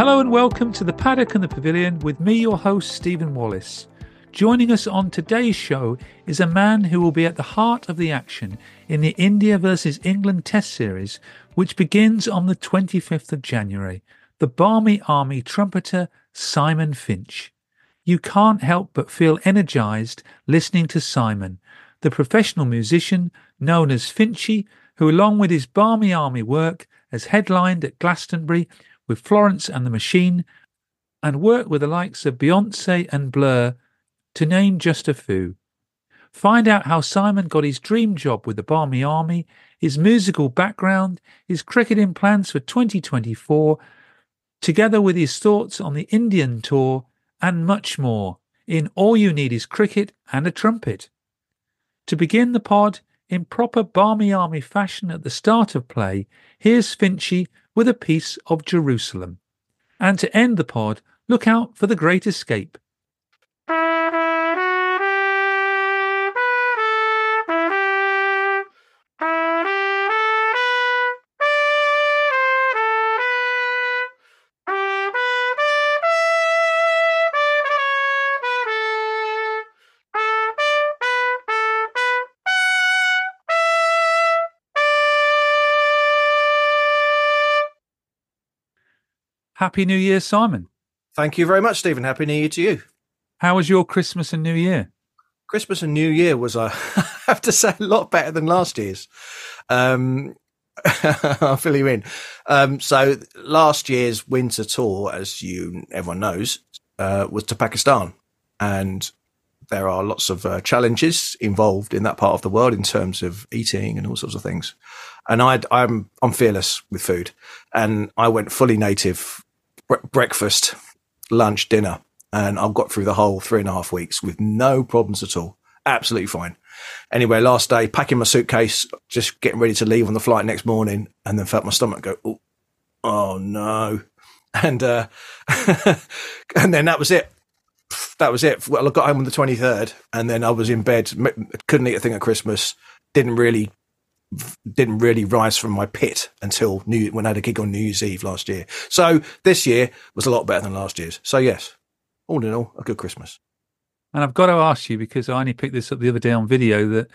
Hello and welcome to the Paddock and the Pavilion with me, your host, Stephen Wallis. Joining us on today's show is a man who will be at the heart of the action in the India versus England Test Series, which begins on the 25th of January. The Barmy Army trumpeter Simon Finch. You can't help but feel energized listening to Simon, the professional musician known as Finchy, who, along with his Barmy Army work, has headlined at Glastonbury with Florence and the Machine and worked with the likes of Beyonce and Blur, to name just a few. Find out how Simon got his dream job with the Barmy Army, his musical background, his cricketing plans for 2024, together with his thoughts on the Indian tour, and much more in All You Need Is Cricket and a Trumpet. To begin the pod, in proper Barmy Army fashion at the start of play, here's Finchy with a piece of Jerusalem. And to end the pod, look out for the Great Escape. Happy New Year, Simon. Thank you very much, Stephen. Happy New Year to you. How was your Christmas and New Year? Christmas and New Year was, uh, I have to say, a lot better than last year's. Um, I'll fill you in. Um, so last year's winter tour, as you everyone knows, uh, was to Pakistan, and there are lots of uh, challenges involved in that part of the world in terms of eating and all sorts of things. And I, I'm I'm fearless with food, and I went fully native, breakfast, lunch, dinner, and I've got through the whole three and a half weeks with no problems at all. Absolutely fine. Anyway, last day, packing my suitcase, just getting ready to leave on the flight next morning, and then felt my stomach go, oh, oh no. And, uh, and then that was it. That was it. Well, I got home on the 23rd, and then I was in bed, couldn't eat a thing at Christmas, didn't really didn't really rise from my pit until New when I had a gig on New Year's Eve last year. So this year was a lot better than last year's. So yes, all in all, a good Christmas. And I've got to ask you because I only picked this up the other day on video that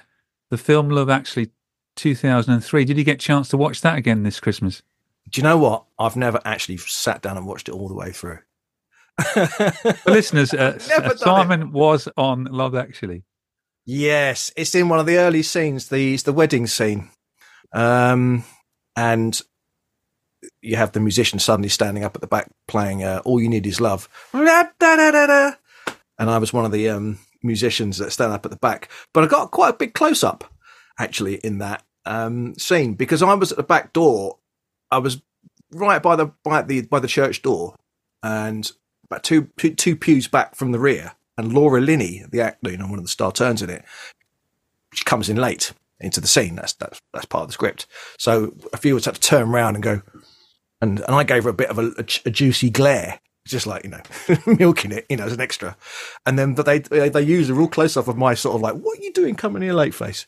the film Love Actually 2003. Did you get a chance to watch that again this Christmas? Do you know what? I've never actually sat down and watched it all the way through. Listeners, uh, Simon was on Love Actually. Yes, it's in one of the early scenes, the the wedding scene, um, and you have the musician suddenly standing up at the back playing uh, "All You Need Is Love," and I was one of the um, musicians that stand up at the back. But I got quite a big close up actually in that um, scene because I was at the back door. I was right by the by the by the church door, and about two two, two pews back from the rear. And Laura Linney, the actor, you know, one of the star turns in it, she comes in late into the scene. That's that's that's part of the script. So a few had to turn around and go, and and I gave her a bit of a, a, a juicy glare, just like you know, milking it, you know, as an extra. And then but they they, they use a real close up of my sort of like, what are you doing coming here late face?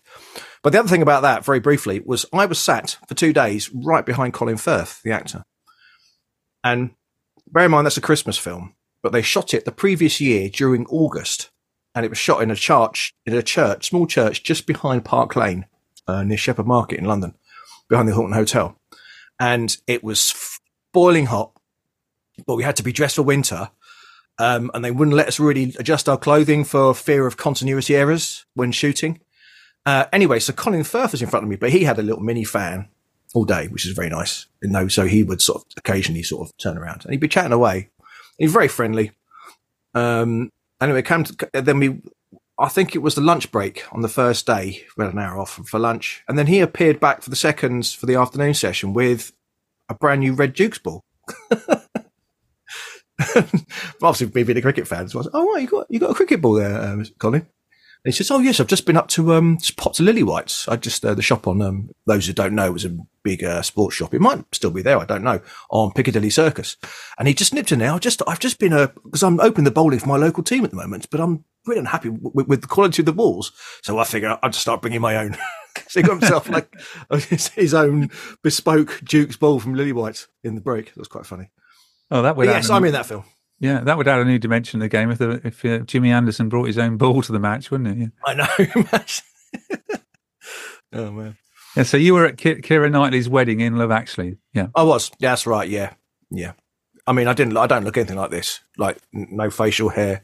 But the other thing about that, very briefly, was I was sat for two days right behind Colin Firth, the actor. And bear in mind that's a Christmas film, but they shot it the previous year during August and it was shot in a church, in a church, small church just behind Park Lane, uh, near Shepherd Market in London, behind the Hilton Hotel. And it was boiling hot, but we had to be dressed for winter. Um, and they wouldn't let us really adjust our clothing for fear of continuity errors when shooting. Uh, anyway, so Colin Firth was in front of me, but he had a little mini fan all day, which is very nice. You know, so he would sort of occasionally sort of turn around and he'd be chatting away. He's very friendly. Um, anyway, came to, then we, I think it was the lunch break on the first day. We had an hour off for lunch, and then he appeared back for the seconds for the afternoon session with a brand new Red Dukes ball. Obviously, me being a cricket fan, so I was, oh, right, you got you got a cricket ball there, um, Colin. He says, "Oh yes, I've just been up to um, just popped to Lillywhites. I just uh, the shop on um, those who don't know was a big uh, sports shop. It might still be there. I don't know on Piccadilly Circus. And he just nipped in there. I just I've just been because uh, I'm opening the bowling for my local team at the moment, but I'm really unhappy with, with the quality of the balls. So I figure I'll just start bringing my own. so he got himself like his own bespoke Duke's ball from Lillywhites in the break. That was quite funny. Oh, that would yes, I'm in that film. Yeah, that would add a new dimension to the game if the, if uh, Jimmy Anderson brought his own ball to the match, wouldn't it? Yeah. I know. oh man. Yeah, so you were at Keira Knightley's wedding in Love Actually. Yeah, I was. Yeah, that's right. Yeah, yeah. I mean, I didn't. I don't look anything like this. Like no facial hair.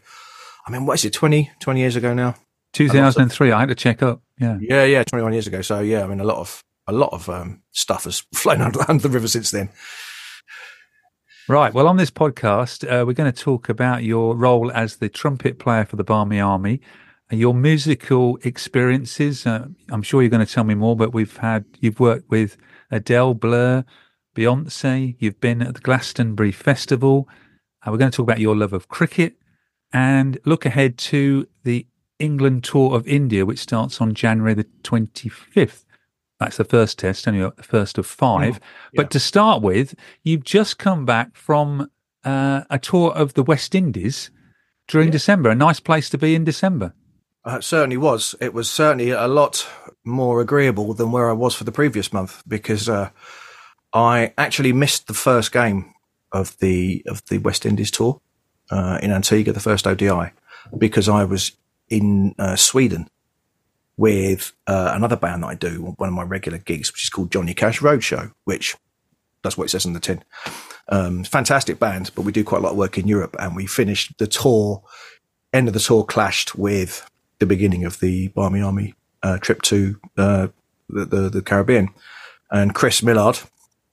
I mean, what is it? 20, 20 years ago now. Two thousand and three. I had to check up. Yeah. Yeah, yeah. Twenty one years ago. So yeah, I mean, a lot of a lot of um, stuff has flown under, under the river since then. Right. Well, on this podcast, uh, we're going to talk about your role as the trumpet player for the Barmy Army, and your musical experiences. Uh, I'm sure you're going to tell me more, but we've had you've worked with Adele, Blur, Beyonce. You've been at the Glastonbury Festival. Uh, we're going to talk about your love of cricket and look ahead to the England tour of India, which starts on January the 25th. That's the first test, only the first of five. Oh, yeah. But to start with, you've just come back from uh, a tour of the West Indies during yeah. December. A nice place to be in December. Uh, it certainly was. It was certainly a lot more agreeable than where I was for the previous month because uh, I actually missed the first game of the of the West Indies tour uh, in Antigua, the first ODI, because I was in uh, Sweden with uh, another band that I do, one of my regular gigs, which is called Johnny Cash Roadshow, which that's what it says on the tin. Um, fantastic band, but we do quite a lot of work in Europe, and we finished the tour. End of the tour clashed with the beginning of the Barmy Army uh, trip to uh, the, the, the Caribbean, and Chris Millard,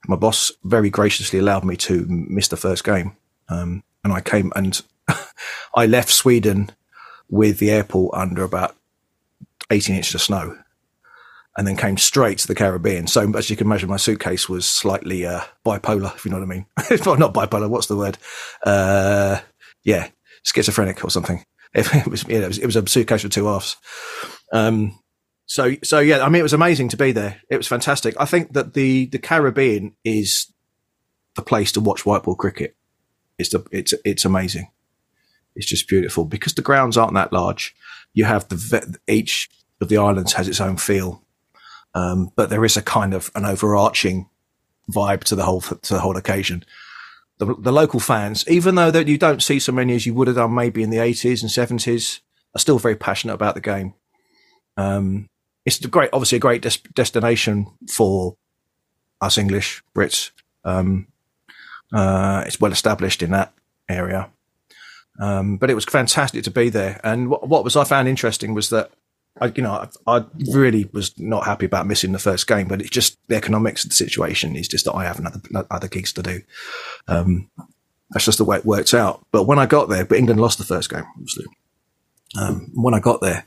my boss, very graciously allowed me to miss the first game, um, and I came and I left Sweden with the airport under about 18 inches of snow and then came straight to the Caribbean. So as you can imagine, my suitcase was slightly uh, bipolar, if you know what I mean. well, not bipolar. What's the word? Uh, yeah, schizophrenic or something. It, was, it was, it was a suitcase with two halves. Um, so, so yeah, I mean, it was amazing to be there. It was fantastic. I think that the, the Caribbean is the place to watch white ball cricket. It's the, it's, it's amazing. It's just beautiful because the grounds aren't that large. You have the, each of the islands has its own feel. Um, but there is a kind of an overarching vibe to the whole to the whole occasion. The, the local fans, even though that you don't see so many as you would have done maybe in the eighties and seventies, are still very passionate about the game. Um, it's a great, obviously a great des- destination for us English Brits. Um, uh, it's well established in that area. Um, but it was fantastic to be there. And what, what was I found interesting was that I, you know, I, I, really was not happy about missing the first game, but it's just the economics of the situation is just that I have another, other gigs to do. Um, that's just the way it works out. But when I got there, but England lost the first game, obviously. Um, when I got there,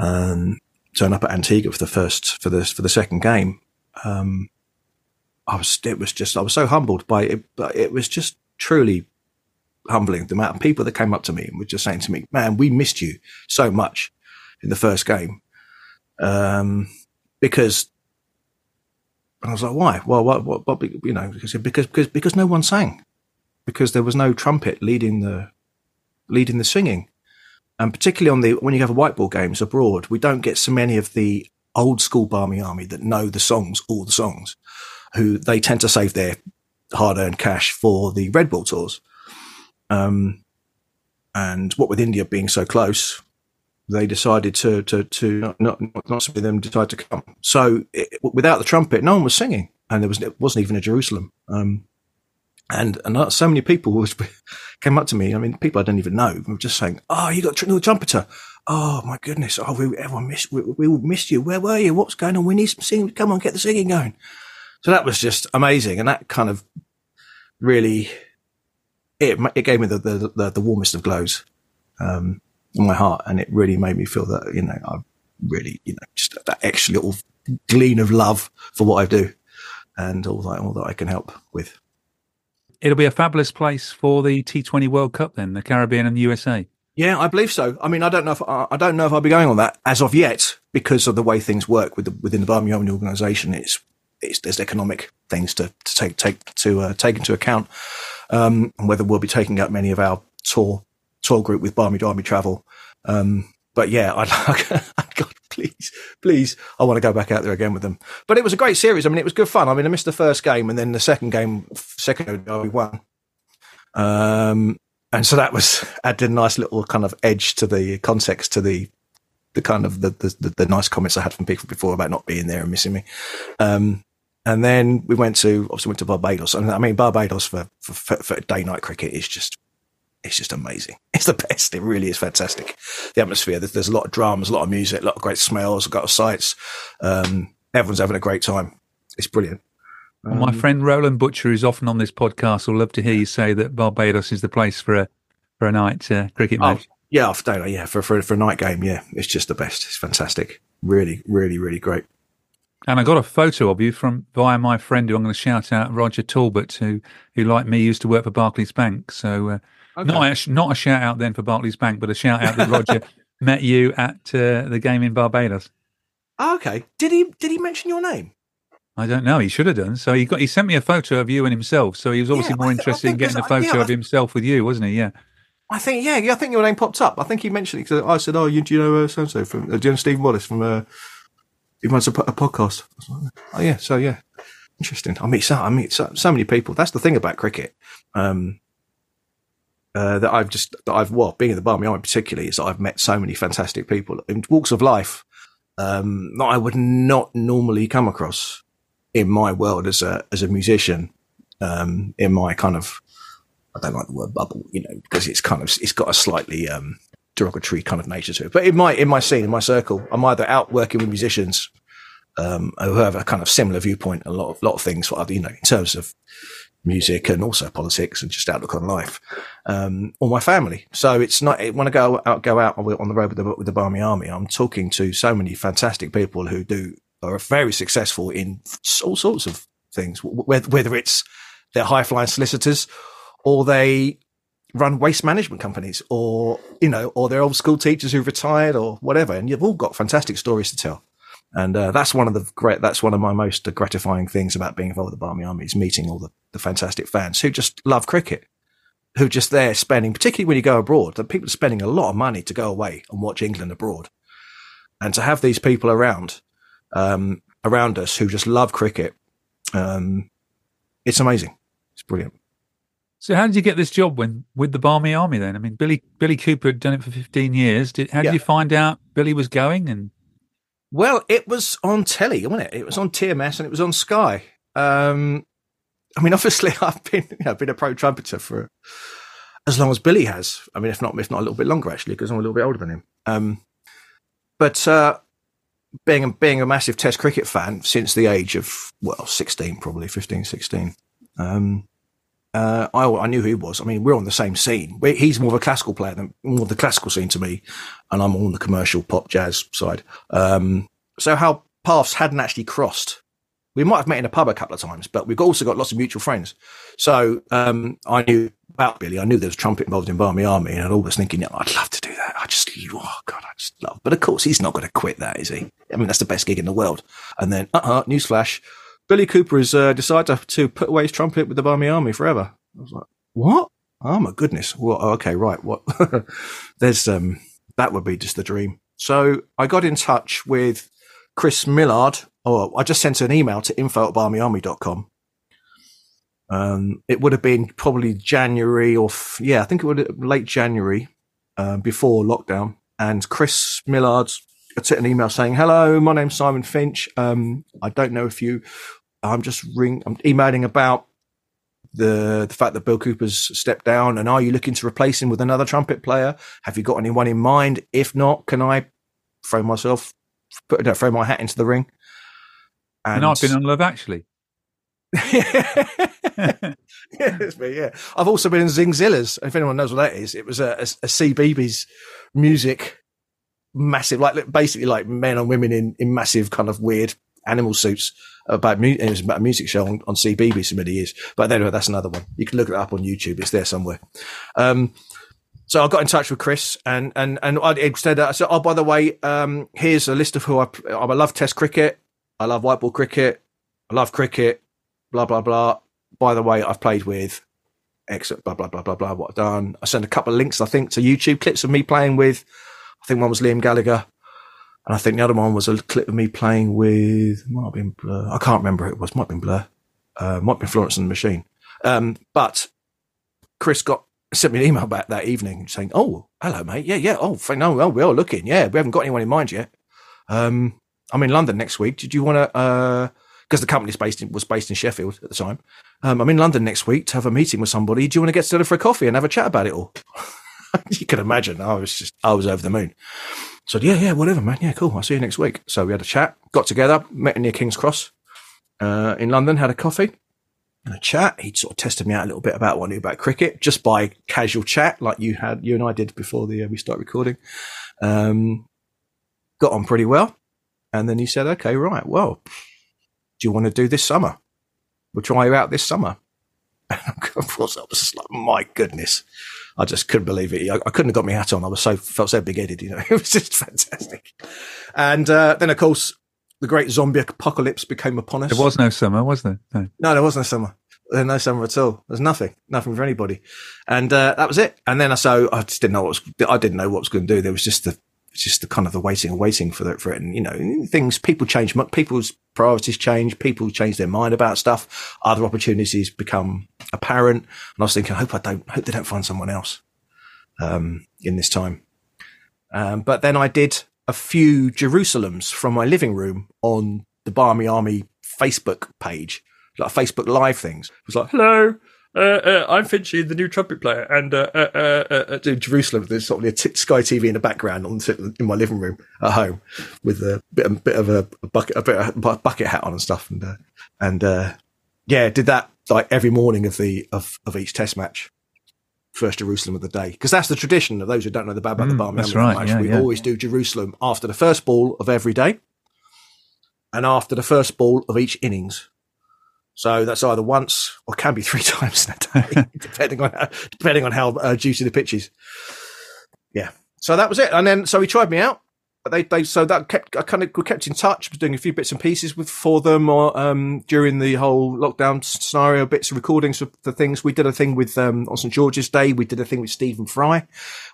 um, turned up at Antigua for the first, for the, for the second game, um, I was, it was just, I was so humbled by it, but it was just truly humbling the amount of people that came up to me and were just saying to me, man, we missed you so much in the first game. um, because and I was like, why? Well, what, what, what you know, because, because, because, because no one sang, because there was no trumpet leading the, leading the singing. And particularly on the, when you have a white ball games abroad, we don't get so many of the old school Barmy Army that know the songs, all the songs, who they tend to save their hard earned cash for the red ball tours. Um, and what with India being so close, they decided to to to not not, not of them decide to come. So it, without the trumpet, no one was singing, and there was it wasn't even a Jerusalem. Um, and and so many people was, came up to me. I mean, people I didn't even know were just saying, "Oh, you got the trumpeter." Oh my goodness! Oh, we everyone missed we, we missed you. Where were you? What's going on? We need some singing. Come on, get the singing going. So that was just amazing, and that kind of really it it gave me the the, the, the warmest of glows um, my heart, and it really made me feel that you know I really you know just that extra little glean of love for what I do, and all that all that I can help with. It'll be a fabulous place for the T20 World Cup, then the Caribbean and the USA. Yeah, I believe so. I mean, I don't know if I don't know if I'll be going on that as of yet because of the way things work with the, within the Barmy Army organisation. It's, it's there's economic things to, to take take to uh, take into account, um, and whether we'll be taking up many of our tour tour group with Barmy Army Travel. Um, but yeah, I'd like, God, please, please, I want to go back out there again with them. But it was a great series. I mean, it was good fun. I mean, I missed the first game, and then the second game, second we won. Um, and so that was added a nice little kind of edge to the context to the the kind of the, the, the nice comments I had from people before about not being there and missing me. Um, and then we went to obviously went to Barbados. I mean Barbados for for, for day night cricket is just it's just amazing. It's the best. It really is fantastic. The atmosphere. There's, there's a lot of drums, a lot of music, a lot of great smells, a lot of sights. Um, everyone's having a great time. It's brilliant. Um, My friend Roland Butcher, who's often on this podcast, will love to hear you say that Barbados is the place for a for a night uh, cricket oh, match. Oh, yeah, for yeah, for, for for a night game, yeah, it's just the best. It's fantastic. Really, really, really great. And I got a photo of you from via my friend who I'm going to shout out, Roger Talbot, who who like me used to work for Barclays Bank. So uh, okay. not a, not a shout out then for Barclays Bank, but a shout out that Roger met you at uh, the game in Barbados. Oh, okay. Did he did he mention your name? I don't know. He should have done. So he got he sent me a photo of you and himself. So he was obviously yeah, more th- interested in getting a photo yeah, of himself with you, wasn't he? Yeah. I think yeah, yeah. I think your name popped up. I think he mentioned it because I said, "Oh, you, do you know uh, so and so from? Uh, do you know Stephen Wallis from? Uh, he runs a, a podcast." Like, oh yeah, so yeah, interesting. I meet so I meet so, so many people. That's the thing about cricket. Um, uh, that I've just that I've well being in the Barmy Army particularly is that I've met so many fantastic people in walks of life um, that I would not normally come across in my world as a as a musician, um, in my kind of I don't like the word bubble, you know, because it's kind of it's got a slightly um, derogatory kind of nature to it. But in my in my scene, in my circle, I'm either out working with musicians um, who have a kind of similar viewpoint, a lot of lot of things, you know, in terms of music and also politics and just outlook on life, um, or my family. So it's not when I go out go out on the road with the with the Barmy Army, I'm talking to so many fantastic people who do are very successful in all sorts of things, whether it's they're high flying solicitors or they run waste management companies or, you know, or they're old school teachers who've retired or whatever. And you've all got fantastic stories to tell. And uh, that's one of the great, that's one of my most gratifying things about being involved with the Barmy Army is meeting all the, the fantastic fans who just love cricket, who just there spending, particularly when you go abroad, that people are spending a lot of money to go away and watch England abroad. And to have these people around um, around us who just love cricket. Um, it's amazing. It's brilliant. So, how did you get this job when with the Barmy Army? Then, I mean, Billy Billy Cooper had done it for fifteen years. Did how did yeah. you find out Billy was going? And well, it was on telly, wasn't it? It was on TMS and it was on Sky. Um, I mean, obviously, I've been you know, been a pro trumpeter for as long as Billy has. I mean, if not, if not a little bit longer actually, because I'm a little bit older than him. Um, but uh, being a, being a massive Test cricket fan since the age of well, sixteen, probably 15, 16. Um, uh, I, I knew who he was. I mean, we're on the same scene. We're, he's more of a classical player than more the classical scene to me, and I'm on the commercial pop jazz side. Um, so how paths hadn't actually crossed We might have met in a pub a couple of times, but we've also got lots of mutual friends. So um, I knew about Billy. I knew there was trumpet involved in Barmy Army, and I was thinking, I'd love to do that. I just, oh God, I just love. But of course, he's not going to quit that, is he? I mean, that's the best gig in the world. And then, uh, uh newsflash, Billy Cooper has uh, decided to, to put away his trumpet with the Barmy Army forever. I was like, what? Oh my goodness. Well, okay, right. What? There's um, that would be just the dream. So I got in touch with Chris Millard. Oh, I just sent an email to info at barmyarmy.com. Um, it would have been probably January or, f- yeah, I think it would have late January, uh, before lockdown. And Chris Millard sent an email saying, hello, my name's Simon Finch. Um, I don't know if you, I'm just ring, I'm emailing about the the fact that Bill Cooper's stepped down, and are you looking to replace him with another trumpet player? Have you got anyone in mind? If not, can I throw myself, put no, throw my hat into the ring? And, and I've been on Love Actually. yeah, it's me. Yeah, I've also been in Zingzillas. If anyone knows what that is, it was a, a, a CBeebies music, massive, like basically like men and women in in massive kind of weird animal suits about it was about a music show on, on CBeebies many years. But anyway, that's another one. You can look it up on YouTube. It's there somewhere. Um, so I got in touch with Chris and, and, and I said, I said, oh, by the way, um, here's a list of who I, I love test cricket. I love white ball cricket. I love cricket, blah, blah, blah. By the way, I've played with X, blah, blah, blah, blah, blah, what I've done. I sent a couple of links, I think, to YouTube clips of me playing with, I think one was Liam Gallagher. And I think the other one was a clip of me playing with, might have been Blur. I can't remember who it was. Might have been Blur. Uh, might have been Florence and the Machine. Um, but Chris got sent me an email back that evening saying, "Oh, hello, mate. Yeah, yeah. Oh, no, well, we are looking. Yeah, we haven't got anyone in mind yet. Um, I'm in London next week. Did you want to? Because uh, the company was based in Sheffield at the time. Um, I'm in London next week to have a meeting with somebody. Do you want to get together for a coffee and have a chat about it all? you can imagine. I was just, I was over the moon. So yeah, yeah, whatever, man. Yeah, cool. I'll see you next week. So we had a chat, got together, met near King's Cross uh, in London, had a coffee and a chat. He sort of tested me out a little bit about what I knew about cricket, just by casual chat, like you had, you and I did before the uh, we start recording. Um, got on pretty well, and then he said, "Okay, right. Well, do you want to do this summer? We'll try you out this summer." Of course, I was just like, "My goodness." I just couldn't believe it. I, I couldn't have got my hat on. I was so felt so big headed. You know, it was just fantastic. And uh, then, of course, the great zombie apocalypse became upon us. There was no summer, was there? No, no there wasn't no summer. There's no summer at all. There's nothing, nothing for anybody, and uh, that was it. And then I so I just didn't know what was, I didn't know what was going to do. There was just the just the kind of the waiting and waiting for it for it. And you know, things people change, people's priorities change, people change their mind about stuff. Other opportunities become apparent. And I was thinking, I hope I don't, hope they don't find someone else um, in this time. Um, but then I did a few Jerusalems from my living room on the Barmy Army Facebook page, like Facebook Live things. It was like, hello, uh, uh, I'm Finchy, the new trumpet player, and uh, uh, uh, uh Jerusalem. There's sort of a t- Sky TV in the background on in my living room at home with a bit, a bit of a, a bucket, a bit of a bucket hat on and stuff, and and yeah, did that like every morning of the of of each Test match. First Jerusalem of the day, because that's the tradition of those who don't know the bad about mm, the bar. That's right. Yeah, we yeah. always do Jerusalem after the first ball of every day, and after the first ball of each innings. So that's either once or can be three times in a day, depending on how, depending on how uh, juicy the pitch is. Yeah. So that was it. And then, so he tried me out. They, they, so that kept, I kind of kept in touch, was doing a few bits and pieces with, for them or, um, during the whole lockdown scenario, bits of recordings of the things. We did a thing with, um, on St. George's Day, we did a thing with Stephen Fry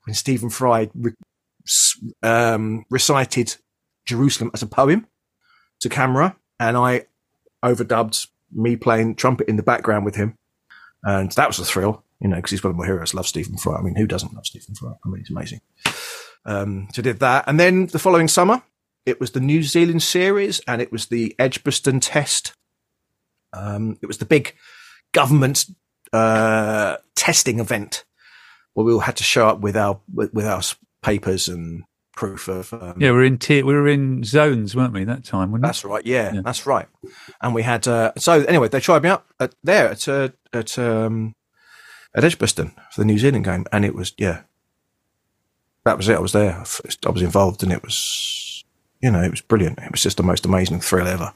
when Stephen Fry, re, um, recited Jerusalem as a poem to camera and I overdubbed me playing trumpet in the background with him. And that was a thrill, you know, because he's one of my heroes. Love Stephen Fry. I mean, who doesn't love Stephen Fry? I mean, he's amazing. Um, so did that. And then the following summer, it was the New Zealand series and it was the Edgbaston test. Um, it was the big government, uh, testing event where we all had to show up with our, with, with our papers and proof of. Um, yeah, we're in tier, we were in zones, weren't we? That time, that's right. Yeah, yeah, that's right. And we had uh, so anyway, they tried me out at, there at uh, at um, at Edgbaston for the New Zealand game, and it was yeah, that was it. I was there. I was involved, and it was you know it was brilliant. It was just the most amazing thrill ever.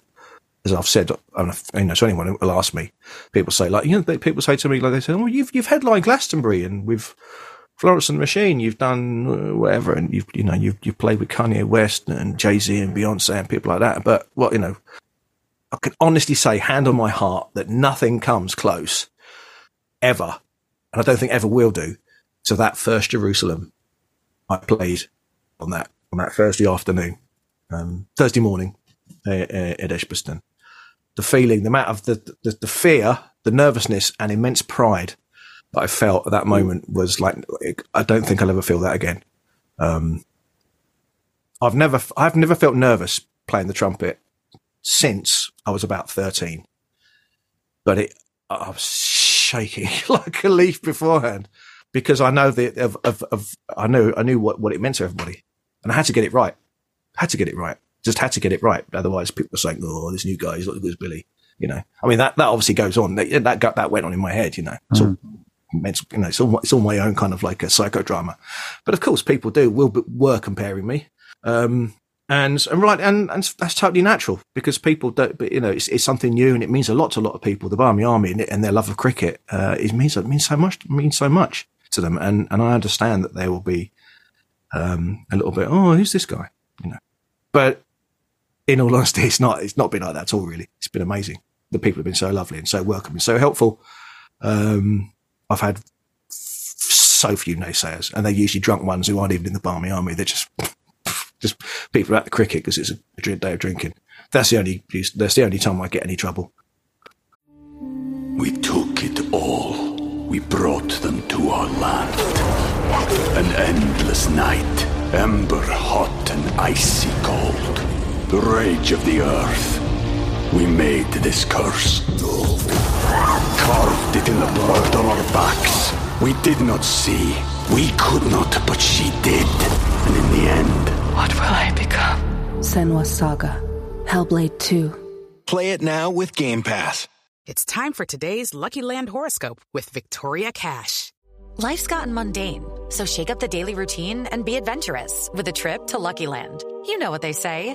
as I've said, you know, to anyone who will ask me, people say like, you know, they, people say to me like they say, "Oh, you've you've headlined Glastonbury and with Florence and the Machine, you've done uh, whatever, and you've you know you've you played with Kanye West and Jay Z and Beyonce and people like that." But well, you know, I can honestly say, hand on my heart, that nothing comes close ever, and I don't think ever will do, to that first Jerusalem I played on that on that Thursday afternoon, um, Thursday morning uh, uh, at Edgbaston the feeling, the amount of the, the, the fear, the nervousness, and immense pride that I felt at that moment was like I don't think I'll ever feel that again. Um, I've never I've never felt nervous playing the trumpet since I was about thirteen, but it I was shaking like a leaf beforehand because I know that of, of, of I know I knew what, what it meant to everybody, and I had to get it right. I had to get it right just had to get it right. Otherwise, people were saying, "Oh, this new guy, he's not as good as Billy." You know, I mean that that obviously goes on. That that, that went on in my head. You know, it's all, you know, it's all it's all my own kind of like a psychodrama. But of course, people do will were comparing me. Um, and and right and, and that's totally natural because people don't but you know it's, it's something new and it means a lot to a lot of people the Barmy Army and, and their love of cricket uh, it means it means so much means so much to them and and I understand that they will be um, a little bit oh who's this guy you know but in all honesty, it's not it's not been like that at all. Really, it's been amazing. The people have been so lovely and so welcoming, so helpful. Um, I've had so few naysayers, and they're usually drunk ones who aren't even in the Barmy Army. They're just just people at the cricket because it's a day of drinking. That's the only that's the only time I get any trouble. We took it all. We brought them to our land. An endless night, ember hot and icy cold the rage of the earth. We made this curse. Carved it in the blood on our backs. We did not see. We could not, but she did. And in the end... What will I become? Senua's Saga. Hellblade 2. Play it now with Game Pass. It's time for today's Lucky Land horoscope with Victoria Cash. Life's gotten mundane, so shake up the daily routine and be adventurous with a trip to Lucky Land. You know what they say.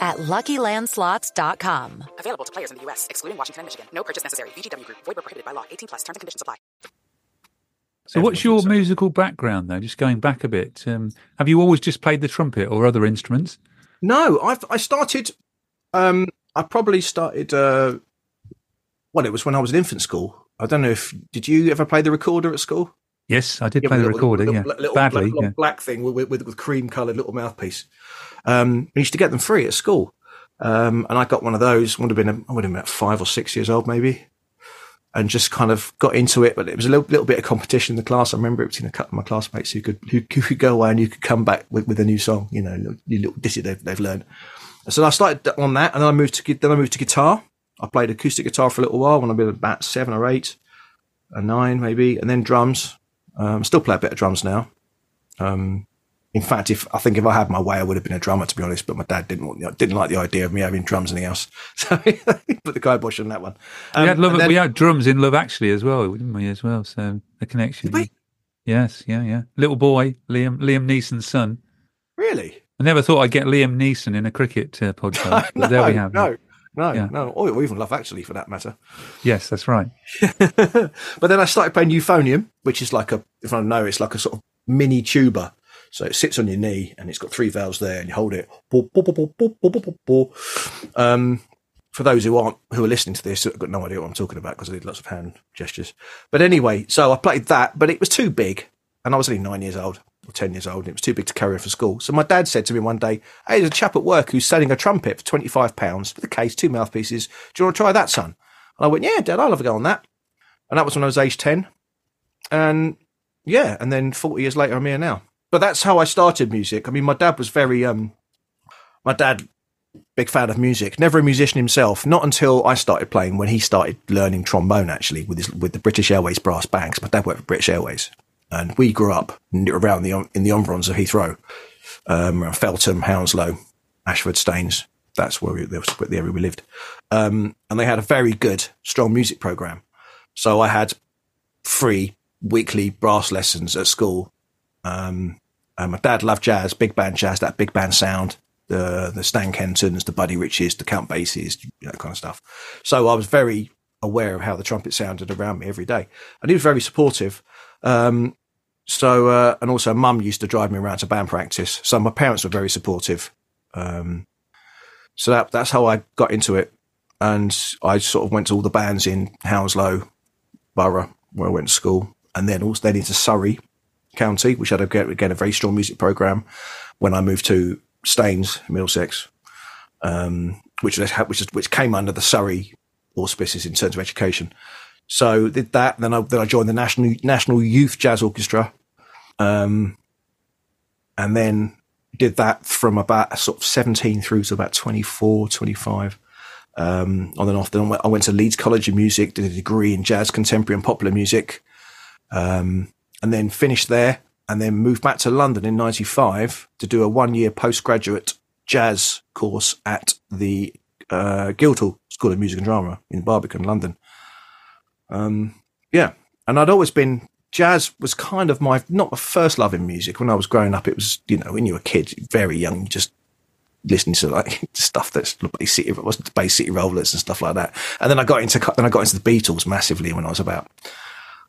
at LuckyLandSlots.com. Available to players in the U.S., excluding Washington and Michigan. No purchase necessary. VGW Group. Void where prohibited by law. 18 plus. Terms and conditions apply. So, what's your musical background, though? Just going back a bit, um, have you always just played the trumpet or other instruments? No, I've I started. Um, I probably started. Uh, well, it was when I was in infant school. I don't know if did you ever play the recorder at school? Yes, I did yeah, play the recorder. Little, yeah, little, badly. Black, yeah. black thing with, with, with cream coloured little mouthpiece. Um, we used to get them free at school. Um, and I got one of those, would have been, I would have been about five or six years old, maybe. And just kind of got into it, but it was a little, little bit of competition in the class. I remember it between a couple of my classmates who could who, who could go away and you could come back with, with a new song, you know, little, little ditty they've, they've learned. So I started on that, and then I moved to then I moved to guitar. I played acoustic guitar for a little while when I was about seven or eight, or nine maybe, and then drums. Um, still play a bit of drums now. Um, in fact, if I think if I had my way, I would have been a drummer, to be honest. But my dad didn't want, didn't like the idea of me having drums in the house, so he put the kibosh on that one. Um, we had love. Then, we had drums in Love Actually as well, didn't we? As well, so the connection. Yes, yeah, yeah. Little boy, Liam, Liam Neeson's son. Really? I never thought I'd get Liam Neeson in a cricket uh, podcast, no, there we have. No, no, yeah. no, or even Love Actually for that matter. Yes, that's right. but then I started playing euphonium, which is like a, if I know, it's like a sort of mini tuba so it sits on your knee and it's got three valves there and you hold it. Um, for those who aren't, who are listening to this, I've got no idea what I'm talking about because I did lots of hand gestures. But anyway, so I played that, but it was too big. And I was only nine years old or 10 years old. And it was too big to carry for school. So my dad said to me one day, Hey, there's a chap at work who's selling a trumpet for £25 with a case, two mouthpieces. Do you want to try that, son? And I went, Yeah, dad, I'll have a go on that. And that was when I was age 10. And yeah, and then 40 years later, I'm here now. But that's how I started music. I mean, my dad was very, um, my dad, big fan of music, never a musician himself, not until I started playing when he started learning trombone actually with his, with the British Airways brass bands. My dad worked for British Airways and we grew up around the, in the environs of Heathrow, um, Feltham, Hounslow, Ashford, Staines. That's where we, that was the area we lived. Um, and they had a very good, strong music program. So I had free weekly brass lessons at school. Um, and my dad loved jazz, big band jazz, that big band sound, the the Stan Kentons, the Buddy Riches, the Count Basies, that kind of stuff. So I was very aware of how the trumpet sounded around me every day, and he was very supportive. Um, so uh, and also, mum used to drive me around to band practice. So my parents were very supportive. Um, so that that's how I got into it, and I sort of went to all the bands in Hounslow Borough where I went to school, and then also then into Surrey County, which had again, again a very strong music program. When I moved to Staines, Middlesex, um, which which which came under the Surrey auspices in terms of education. So did that. Then I then I joined the National National Youth Jazz Orchestra, um, and then did that from about sort of 17 through to about 24, 25. Um, on and off. Then I went to Leeds College of Music, did a degree in jazz, contemporary, and popular music. Um, and then finished there and then moved back to London in 95 to do a one year postgraduate jazz course at the uh, Guildhall School of Music and Drama in Barbican, London. Um, yeah. And I'd always been, jazz was kind of my, not my first love in music. When I was growing up, it was, you know, when you were a kid, very young, just listening to like stuff that's Bay City, it wasn't Bay City Rollers and stuff like that. And then I got into, then I got into the Beatles massively when I was about,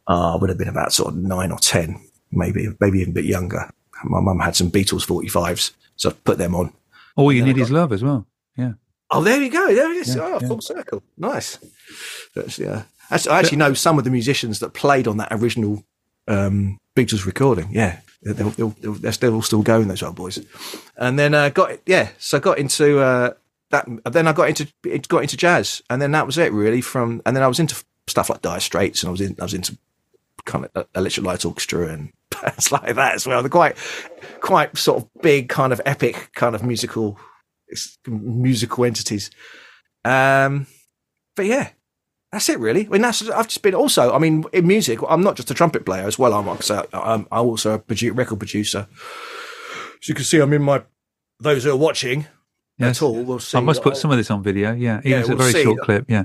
uh, would have been about sort of nine or 10, maybe, maybe even a bit younger. My mum had some Beatles 45s, so I put them on. All you need got, is love as well. Yeah. Oh, there you go. There it is. Yeah, oh, yeah. full circle. Nice. That's, yeah. I actually know some of the musicians that played on that original um, Beatles recording. Yeah. They're, they're, still still going, those old boys. And then uh, got yeah, so I got into uh, that. Then I got into got into jazz, and then that was it really. From and then I was into stuff like Dire Straits, and I was in I was into kind of electric light orchestra and bands like that as well. They're quite, quite sort of big, kind of epic, kind of musical, musical entities. Um, but yeah, that's it really. I mean, that's I've just been also. I mean, in music, I'm not just a trumpet player as well. I'm, I'm, I'm also a produ- record producer. As you can see, I'm in my. Those who are watching yes. at all will see. I must put some of this on video. Yeah, yeah, it's a very short clip. Yeah,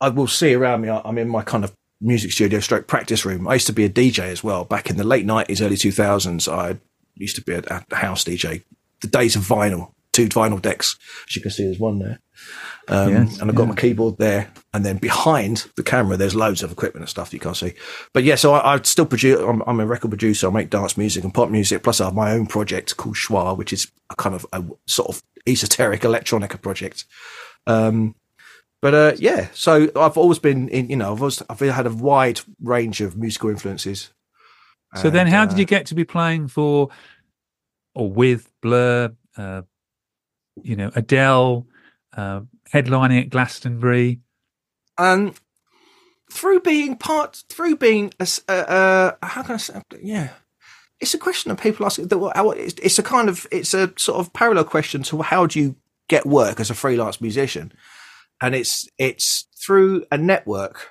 I will see around me. I'm in my kind of music studio stroke practice room. I used to be a DJ as well back in the late nineties, early two thousands. I used to be a, a, house DJ. The days of vinyl, two vinyl decks, as you can see, there's one there. Um, yes, and I've got yeah. my keyboard there, and then behind the camera, there's loads of equipment and stuff you can't see. But yeah, so I, I still produce. I'm, I'm, a record producer. I make dance music and pop music. Plus, I have my own project called Schwa, which is a kind of a sort of esoteric electronica project. Um, but uh, yeah, so I've always been in, you know, I've always I've had a wide range of musical influences. So and, then, how uh, did you get to be playing for or with Blur? Uh, you know, Adele, uh, headlining at Glastonbury. Um, through being part, through being a, how can I say? Yeah, it's a question that people asking. It's a kind of, it's a sort of parallel question to how do you get work as a freelance musician? and it's it's through a network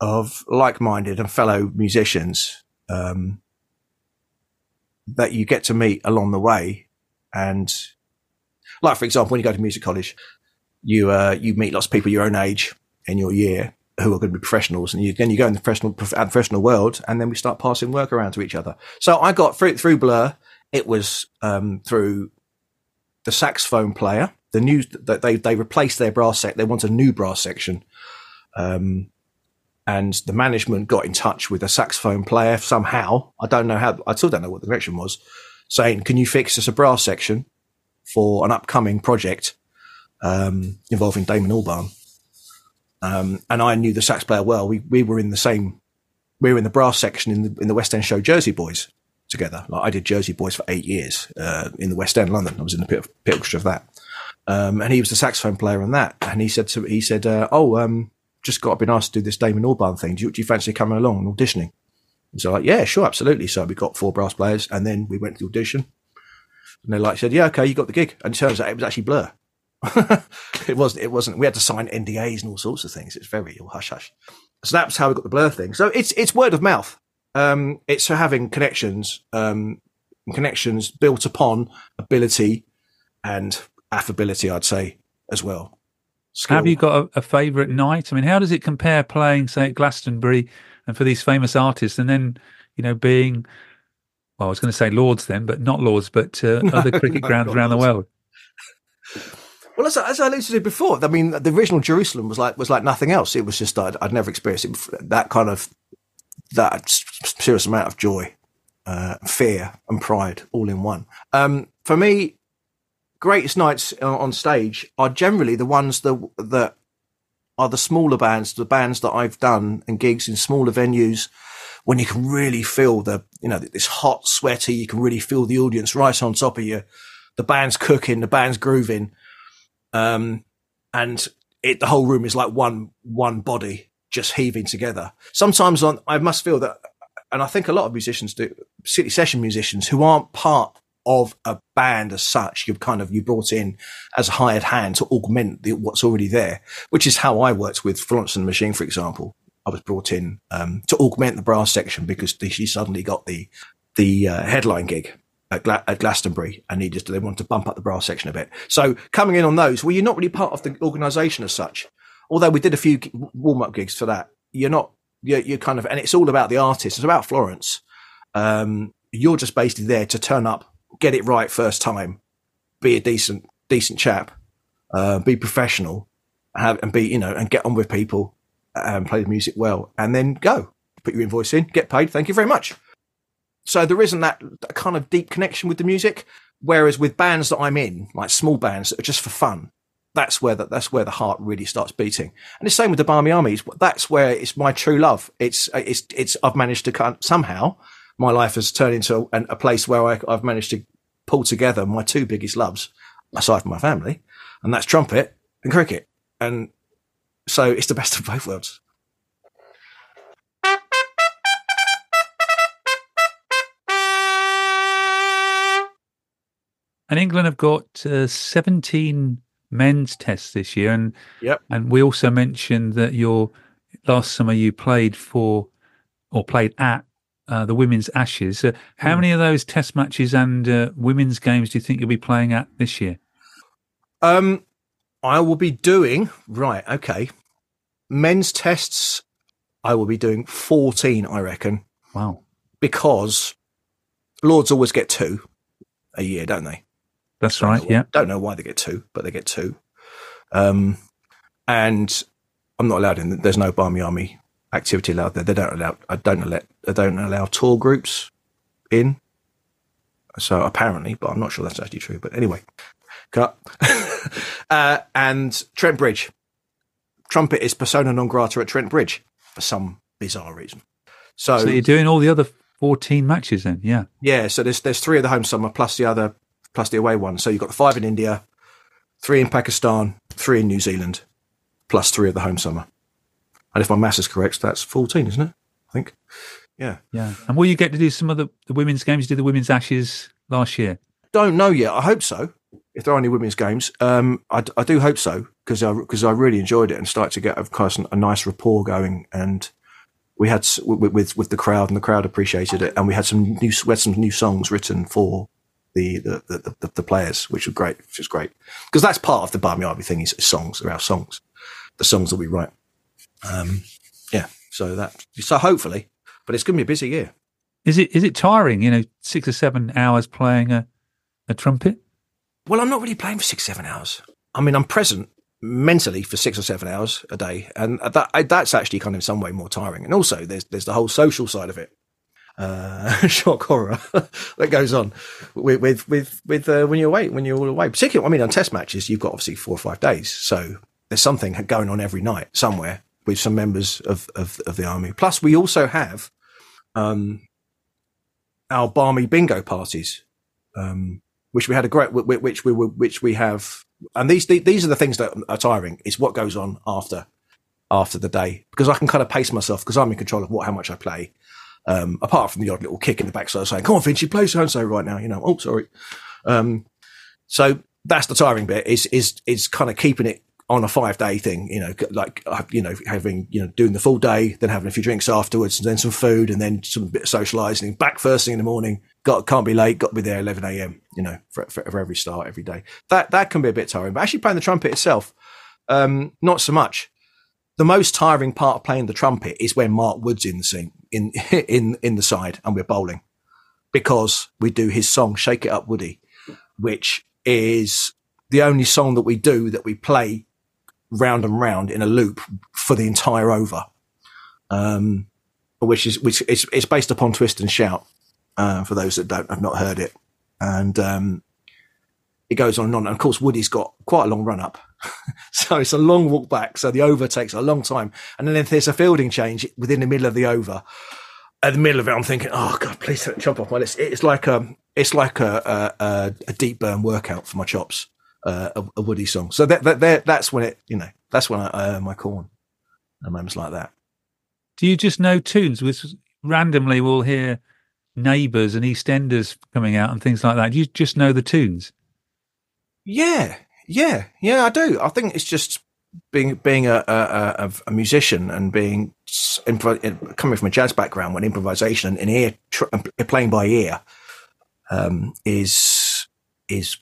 of like-minded and fellow musicians um, that you get to meet along the way, and like for example, when you go to music college, you uh, you meet lots of people your own age in your year who are going to be professionals, and you, then you go in the professional professional world, and then we start passing work around to each other. So I got through through Blur. It was um, through the saxophone player the news that they they replaced their brass sec. They want a new brass section, um, and the management got in touch with a saxophone player somehow. I don't know how. I still don't know what the direction was. Saying, "Can you fix us a brass section for an upcoming project um, involving Damon Albarn?" Um, and I knew the sax player well. We we were in the same we were in the brass section in the in the West End show Jersey Boys together. Like I did Jersey Boys for eight years uh, in the West End, London. I was in the pit, orchestra of that, um, and he was the saxophone player on that. And he said to he said, uh, "Oh, um, just got been asked to do this Damon Albarn thing. Do you, do you fancy coming along and auditioning?" And so like, yeah, sure, absolutely. So we got four brass players, and then we went to the audition. And they like said, yeah, okay, you got the gig. And it turns out it was actually Blur. it wasn't. It wasn't. We had to sign NDAs and all sorts of things. It's very hush hush. So that's how we got the Blur thing. So it's it's word of mouth. Um, it's having connections, um, connections built upon ability and affability. I'd say as well. Skill. Have you got a, a favourite night? I mean, how does it compare playing, say, at Glastonbury and for these famous artists, and then you know being, well, I was going to say Lords then, but not Lords, but uh, other cricket no, grounds around Lords. the world. Well, as, I- as I alluded to before, I mean, the original Jerusalem was like was like nothing else. It was just I'd, I'd never experienced it that kind of that serious amount of joy, uh, fear, and pride all in one. Um, for me, greatest nights on on stage are generally the ones that that are the smaller bands, the bands that I've done and gigs in smaller venues when you can really feel the, you know, this hot, sweaty, you can really feel the audience right on top of you. The band's cooking, the band's grooving. Um, and it, the whole room is like one, one body just heaving together. Sometimes on, I must feel that, and I think a lot of musicians do, city session musicians who aren't part of a band as such, you've kind of, you brought in as a hired hand to augment the, what's already there, which is how I worked with Florence and the Machine, for example. I was brought in um, to augment the brass section because she suddenly got the the uh, headline gig at, Gla- at Glastonbury, and he just they wanted to bump up the brass section a bit. So coming in on those, well, you're not really part of the organisation as such. Although we did a few warm up gigs for that, you're not. You're, you're kind of, and it's all about the artist. It's about Florence. Um, you're just basically there to turn up, get it right first time, be a decent decent chap, uh, be professional, have, and be you know, and get on with people and play the music well, and then go put your invoice in, get paid. Thank you very much. So there isn't that, kind of deep connection with the music. Whereas with bands that I'm in, like small bands that are just for fun, that's where the, that's where the heart really starts beating. And the same with the Barmy Armies. That's where it's my true love. It's it's it's I've managed to kind somehow my life has turned into a, a place where I, I've managed to pull together my two biggest loves, aside from my family, and that's trumpet and cricket. And so it's the best of both worlds. And England have got uh, 17 men's tests this year, and Yep. and we also mentioned that your last summer you played for or played at uh, the women's Ashes. Uh, how many of those test matches and uh, women's games do you think you'll be playing at this year? Um, I will be doing right. Okay, men's tests. I will be doing fourteen. I reckon Wow, because Lords always get two a year, don't they? That's Don't right. Yeah, Don't know why they get two, but they get two. Um, and I'm not allowed in. There's no Barmy Army activity allowed there. They don't allow. I don't allow. They don't allow tour groups in. So apparently, but I'm not sure that's actually true. But anyway, cut. uh, and Trent Bridge, trumpet is persona non grata at Trent Bridge for some bizarre reason. So, so you're doing all the other 14 matches then? Yeah, yeah, so there's there's three of the home summer plus the other plus the away one. So you've got the five in India, three in Pakistan, three in New Zealand, plus three of the home summer. And if my maths is correct, that's fourteen, isn't it? I think. Yeah. yeah. And will you get to do some of the, the women's games? You did the women's Ashes last year. Don't know yet. I hope so. If there are any women's games, um, I, I do hope so because I because I really enjoyed it and started to get of course a nice rapport going and we had with, with with the crowd and the crowd appreciated it and we had some new we had some new songs written for the the the, the, the players which was great which was great because that's part of the Barmy Army thing is songs are our songs the songs that we write um yeah so that so hopefully but it's going to be a busy year Is it is it tiring? You know, six or seven hours playing a, a trumpet. Well, I'm not really playing for six, seven hours. I mean, I'm present mentally for six or seven hours a day, and that that's actually kind of in some way more tiring. And also, there's there's the whole social side of it, uh, shock horror that goes on with with with, uh, when you're away when you're all away. Particularly, I mean, on test matches, you've got obviously four or five days, so there's something going on every night somewhere. with some members of, of, of the army. Plus, we also have um, our barmy bingo parties, um, which we had a great, which we which we have, and these these are the things that are tiring. Is what goes on after after the day because I can kind of pace myself because I'm in control of what how much I play. Um, apart from the odd little kick in the backside saying, "Come on, Vince, you play so and so right now." You know, oh sorry. Um, so that's the tiring bit. Is is is kind of keeping it on a five day thing, you know, like, uh, you know, having, you know, doing the full day, then having a few drinks afterwards, and then some food, and then some bit of socializing, back first thing in the morning, got, can't be late, got to be there 11 a.m., you know, for, for, for, every start every day. That, that can be a bit tiring, but actually playing the trumpet itself, um, not so much. The most tiring part of playing the trumpet is when Mark Wood's in the scene, in, in, in the side, and we're bowling because we do his song, Shake It Up Woody, which is the only song that we do that we play round and round in a loop for the entire over. Um, which is which is it's based upon Twist and Shout. Uh, for those that don't have not heard it, and um, it goes on and on. And of course, Woody's got quite a long run up, so it's a long walk back. So the over takes a long time, and then if there's a fielding change within the middle of the over, at the middle of it, I'm thinking, oh god, please don't jump off my list. It's like a it's like a a, a deep burn workout for my chops uh, a, a, Woody song. So that, that, that, that's when it, you know, that's when I, I earn my corn moments like that. Do you just know tunes? Which randomly we'll hear Neighbours and EastEnders coming out and things like that. Do you just know the tunes? Yeah, yeah, yeah. I do. I think it's just being being a a, a musician and being coming from a jazz background, when improvisation and ear playing by ear um, is is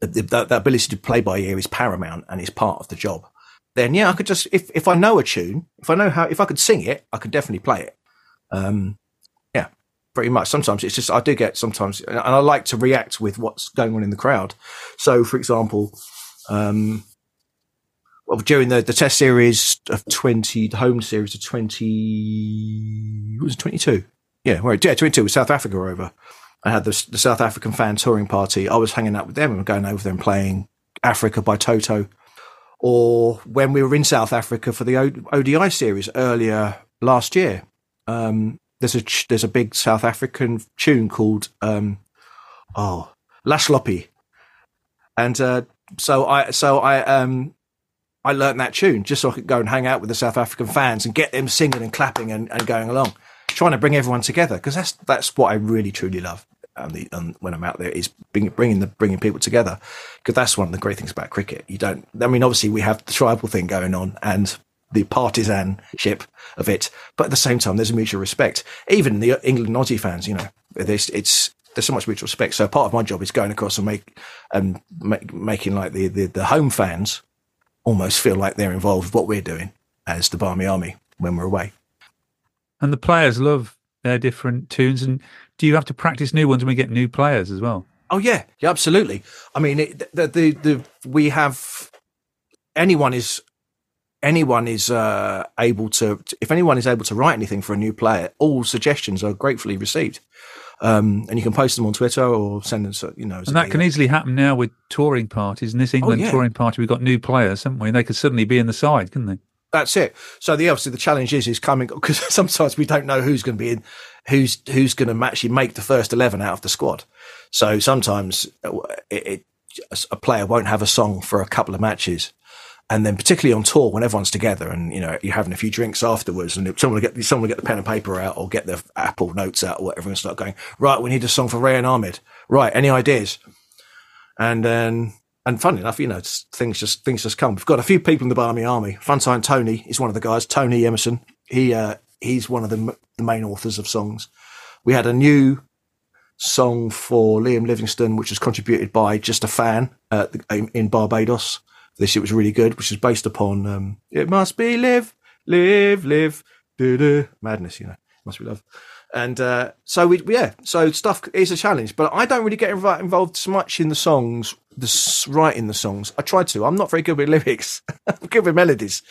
that, that ability to play by ear is paramount and is part of the job. Then yeah, I could just if if I know a tune, if I know how, if I could sing it, I could definitely play it. Um, pretty much. Sometimes it's just I do get sometimes, and I like to react with what's going on in the crowd. So, for example, um, well, during the, the test series of 20, the home series of 20, was it 22? Yeah, where, yeah, 22 with South Africa over. I had the, the South African fan touring party. I was hanging out with them and going over there and playing Africa by Toto. Or when we were in South Africa for the ODI series earlier last year, um, there's a there's a big South African tune called um, oh Lashlopy, and uh, so I so I um, I learned that tune just so I could go and hang out with the South African fans and get them singing and clapping and, and going along, trying to bring everyone together because that's that's what I really truly love and, the, and when I'm out there is bring, bringing the bringing people together because that's one of the great things about cricket. You don't. I mean, obviously we have the tribal thing going on and the partisanship of it, but at the same time, there's a mutual respect. Even the England Aussie fans, you know, it's, it's there's so much mutual respect. So part of my job is going across and make and make, making like the, the the home fans almost feel like they're involved with what we're doing as the Barmy Army when we're away. And the players love their different tunes. And do you have to practice new ones when we get new players as well? Oh yeah, yeah, absolutely. I mean, it, the, the the we have anyone is anyone is uh, able to if anyone is able to write anything for a new player, all suggestions are gratefully received. Um, and you can post them on Twitter or send them, you know. And that can easily happen now with touring parties. In this England oh, yeah. touring party, we've got new players, haven't we? And they could suddenly be in the side, couldn't they? That's it. So the obviously the challenge is is coming because sometimes we don't know who's going to be in, who's who's going to actually make the first eleven out of the squad. So sometimes uh, it, it, a player won't have a song for a couple of matches, and then particularly on tour when everyone's together and you know you're having a few drinks afterwards, and someone will get someone will get the pen and paper out or get the Apple notes out or whatever and start going right. We need a song for Rehan Ahmed. Right, any ideas? And then and funny enough, you know, things just things just come. We've got a few people in the Barmy Army. Funtime Tony is one of the guys. Tony Emerson. He uh, he's one of the, the main authors of songs. We had a new song for Liam Livingstone, which was contributed by just a fan uh, in Barbados. This it was really good, which is based upon um, "It Must Be Live, Live, Live, do do madness." You know, must be love. And uh, so we, yeah, so stuff is a challenge, but I don't really get involved so much in the songs, the writing the songs. I try to. I'm not very good with lyrics. I'm good with melodies.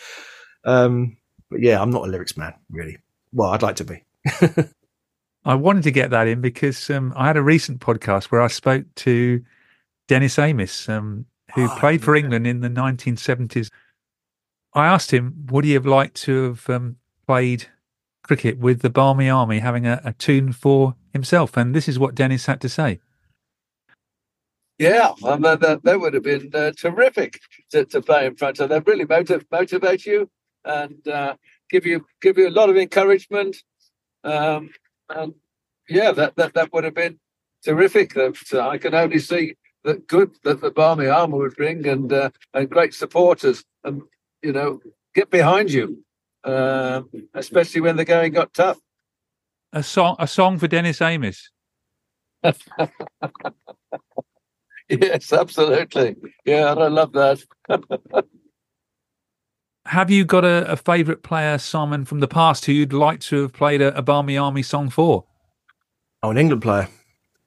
Um, but yeah, I'm not a lyrics man, really. Well, I'd like to be. I wanted to get that in because um, I had a recent podcast where I spoke to Dennis Amiss, um, who oh, played for England in the 1970s. I asked him, would he have liked to have um, played cricket with the Barmy Army, having a, a tune for himself? And this is what Dennis had to say. Yeah, I mean, that, that would have been uh, terrific to, to play in front of them. Really motiv- motivate you and uh, give you give you a lot of encouragement. Um, and yeah, that, that that would have been terrific. That uh, I can only see the good that the Barmy Army would bring and uh, and great supporters and you know get behind you, uh, especially when the going got tough. A song, a song for Dennis Amiss. yes, absolutely. Yeah, I love that. have you got a, a favourite player, Simon, from the past who you'd like to have played a, a Barmy Army song for? Oh, an England player.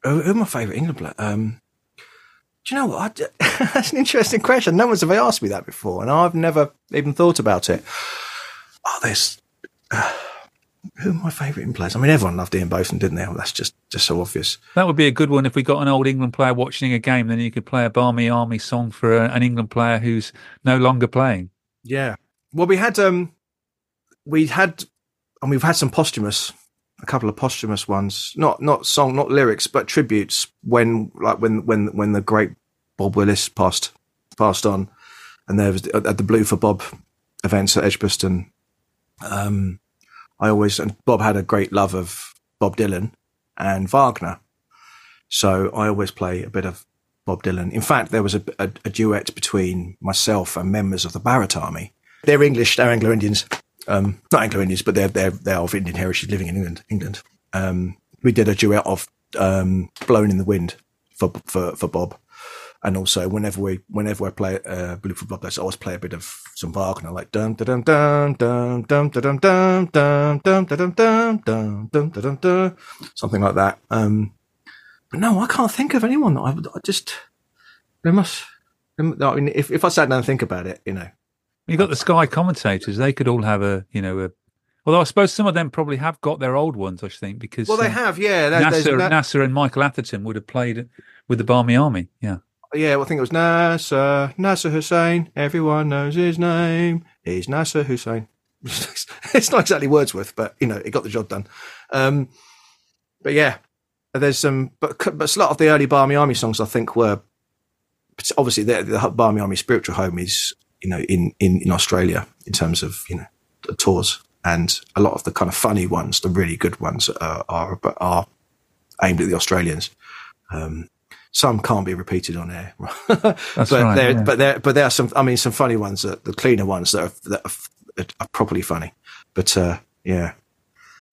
Who, who's my favourite England player? Um, do you know what? That's an interesting question. No one's ever asked me that before, and I've never even thought about it. Oh, there's uh, who are my favourite players? I mean, everyone loved Ian Botham, didn't they? Well, that's just just so obvious. That would be a good one if we got an old England player watching a game. Then you could play a Barmy Army song for a, an England player who's no longer playing. Yeah. Well, we had um, we had, and we've had some posthumous a couple of posthumous ones, not not song, not lyrics, but tributes when like when when when the great Bob Willis passed passed on, and there was at the Blue for Bob events at Edgbaston. Um, I always and Bob had a great love of Bob Dylan and Wagner, so I always play a bit of Bob Dylan. In fact, there was a, a, a duet between myself and members of the Barmy Army. They're English, they're Anglo Indians, um, not Anglo Indians, but they're they're they're of Indian heritage, living in England. England. Um, we did a duet of um, "Blowing in the Wind" for for for Bob, and also whenever we whenever I play uh, "Blue for Bob," I always play a bit of some Wagner, like dum dum dum dum dum dum dum dum dum dum dum dum dum dum dum dum something like that. Um, but no, I can't think of anyone that I. I just there must. I mean, if if I sat down and think about it, you know, You've got the Sky commentators; they could all have a, you know, a. Although I suppose some of them probably have got their old ones. I think because well, they um, have, yeah. Nasser, that... Nasser and Michael Atherton would have played with the Barmy Army, yeah. Yeah, well, I think it was Nasser, Nasser Hussain. Everyone knows his name. He's Nasser Hussain. it's not exactly Wordsworth, but you know, it got the job done. Um, but yeah, there's some, but but a lot of the early Barmy Army songs I think were obviously the, the Barmy Army spiritual home is you know, in, in, in Australia in terms of, you know, the tours. And a lot of the kind of funny ones, the really good ones are, are, are aimed at the Australians. Um, some can't be repeated on air, but right, there, yeah. but there, but there are some. I mean, some funny ones, that, the cleaner ones that are, that are, are properly funny. But uh, yeah,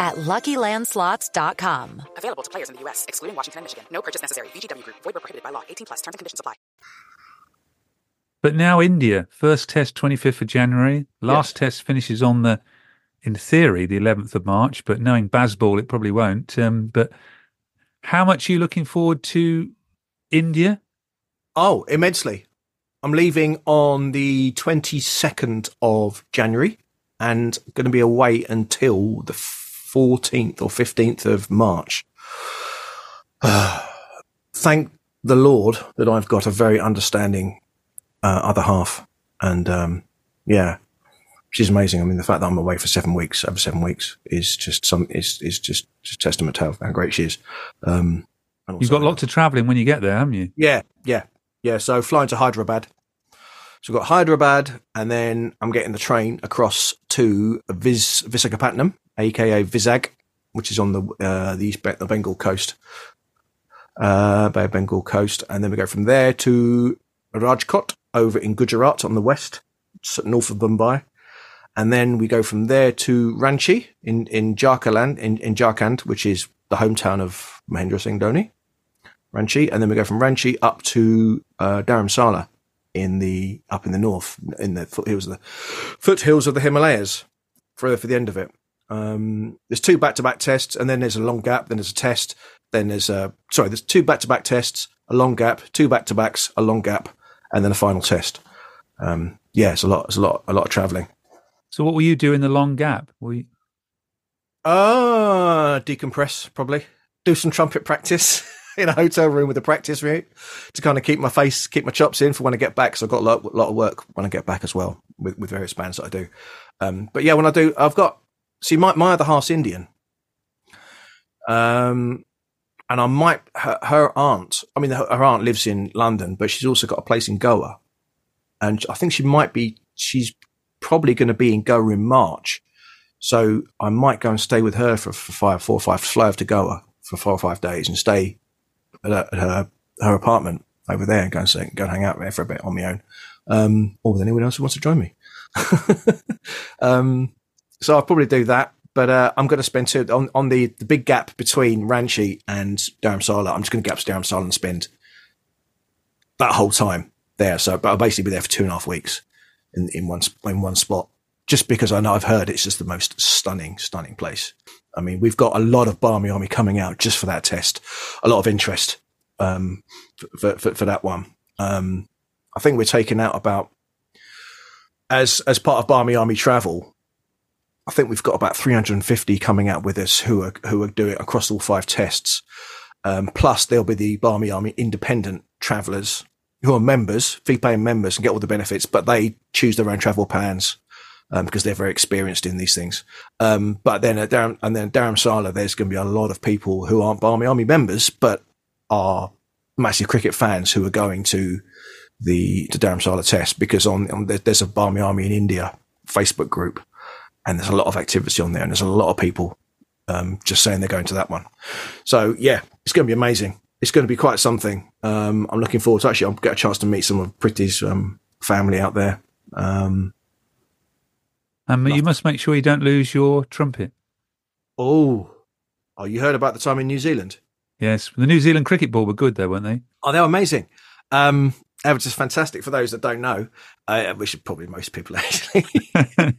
at LuckyLandSlots.com. Available to players in the U.S., excluding Washington and Michigan. No purchase necessary. VGW Group. Void where prohibited by law. 18 plus. Terms and conditions apply. But now India, first test 25th of January. Last yes. test finishes on the, in theory, the 11th of March. But knowing Bazball, it probably won't. Um, but how much are you looking forward to India? Oh, immensely. I'm leaving on the 22nd of January and going to be away until the 14th or 15th of March. thank the Lord that I've got a very understanding uh, other half. And um, yeah, she's amazing. I mean, the fact that I'm away for seven weeks, over seven weeks, is just some is is just just testament to how great she is. Um, You've got lots of travelling when you get there, haven't you? Yeah, yeah, yeah. So flying to Hyderabad. So we've got Hyderabad, and then I'm getting the train across to Vis- Visakhapatnam, aka Vizag, which is on the uh, the East the Bengal coast, uh, Bay of Bengal coast, and then we go from there to Rajkot over in Gujarat on the west, north of Mumbai, and then we go from there to Ranchi in in Jharkhand, in, in Jharkhand, which is the hometown of Mahendra Singh Dhoni, Ranchi, and then we go from Ranchi up to uh, Dharamsala in the up in the north in the foothills of the foothills of the Himalayas for for the end of it. Um, there's two back-to-back tests, and then there's a long gap. Then there's a test. Then there's a sorry. There's two back-to-back tests, a long gap, two back-to-backs, a long gap, and then a final test. Um, yeah, it's a lot. It's a lot. A lot of traveling. So what will you do in the long gap? Will you... Uh, decompress probably. Do some trumpet practice in a hotel room with a practice route to kind of keep my face, keep my chops in for when I get back. So I've got a lot, lot of work when I get back as well with, with various bands that I do. Um, but yeah, when I do, I've got see my my other half's Indian. Um, and I might her, her aunt. I mean, her, her aunt lives in London, but she's also got a place in Goa, and I think she might be. She's probably going to be in Goa in March. So I might go and stay with her for, for five, four or five, fly over to Goa for four or five days and stay at, her, at her, her apartment over there and go and, go and hang out there for a bit on my own. Um, or with anyone else who wants to join me. um, so I'll probably do that. But uh, I'm going to spend two on, on the, the big gap between Ranchi and Dharamsala. I'm just going to get up to Dharamsala and spend that whole time there. So, but I'll basically be there for two and a half weeks in, in one in one spot, just because I know I've heard it's just the most stunning, stunning place. I mean, we've got a lot of Barmy Army coming out just for that test, a lot of interest um, for, for, for that one. Um, I think we're taking out about as as part of Barmy Army travel. I think we've got about 350 coming out with us who are who are doing it across all five tests. Um, plus, there'll be the Barmy Army independent travellers who are members, fee paying members, and get all the benefits, but they choose their own travel plans um, because they're very experienced in these things. Um, but then at Durham, and then Dharamsala, there's going to be a lot of people who aren't Barmy Army members, but are massive cricket fans who are going to the to Dharamsala test because on, on there's a Barmy Army in India Facebook group, and there's a lot of activity on there, and there's a lot of people um, just saying they're going to that one. So yeah, it's going to be amazing it's going to be quite something. Um, I'm looking forward to actually. I'll get a chance to meet some of Pretty's um, family out there. Um, um, you must make sure you don't lose your trumpet. Oh, oh, you heard about the time in New Zealand? Yes, the New Zealand cricket ball were good though, weren't they? Oh, they were amazing. Um, they were just fantastic. For those that don't know, uh, we should probably most people actually.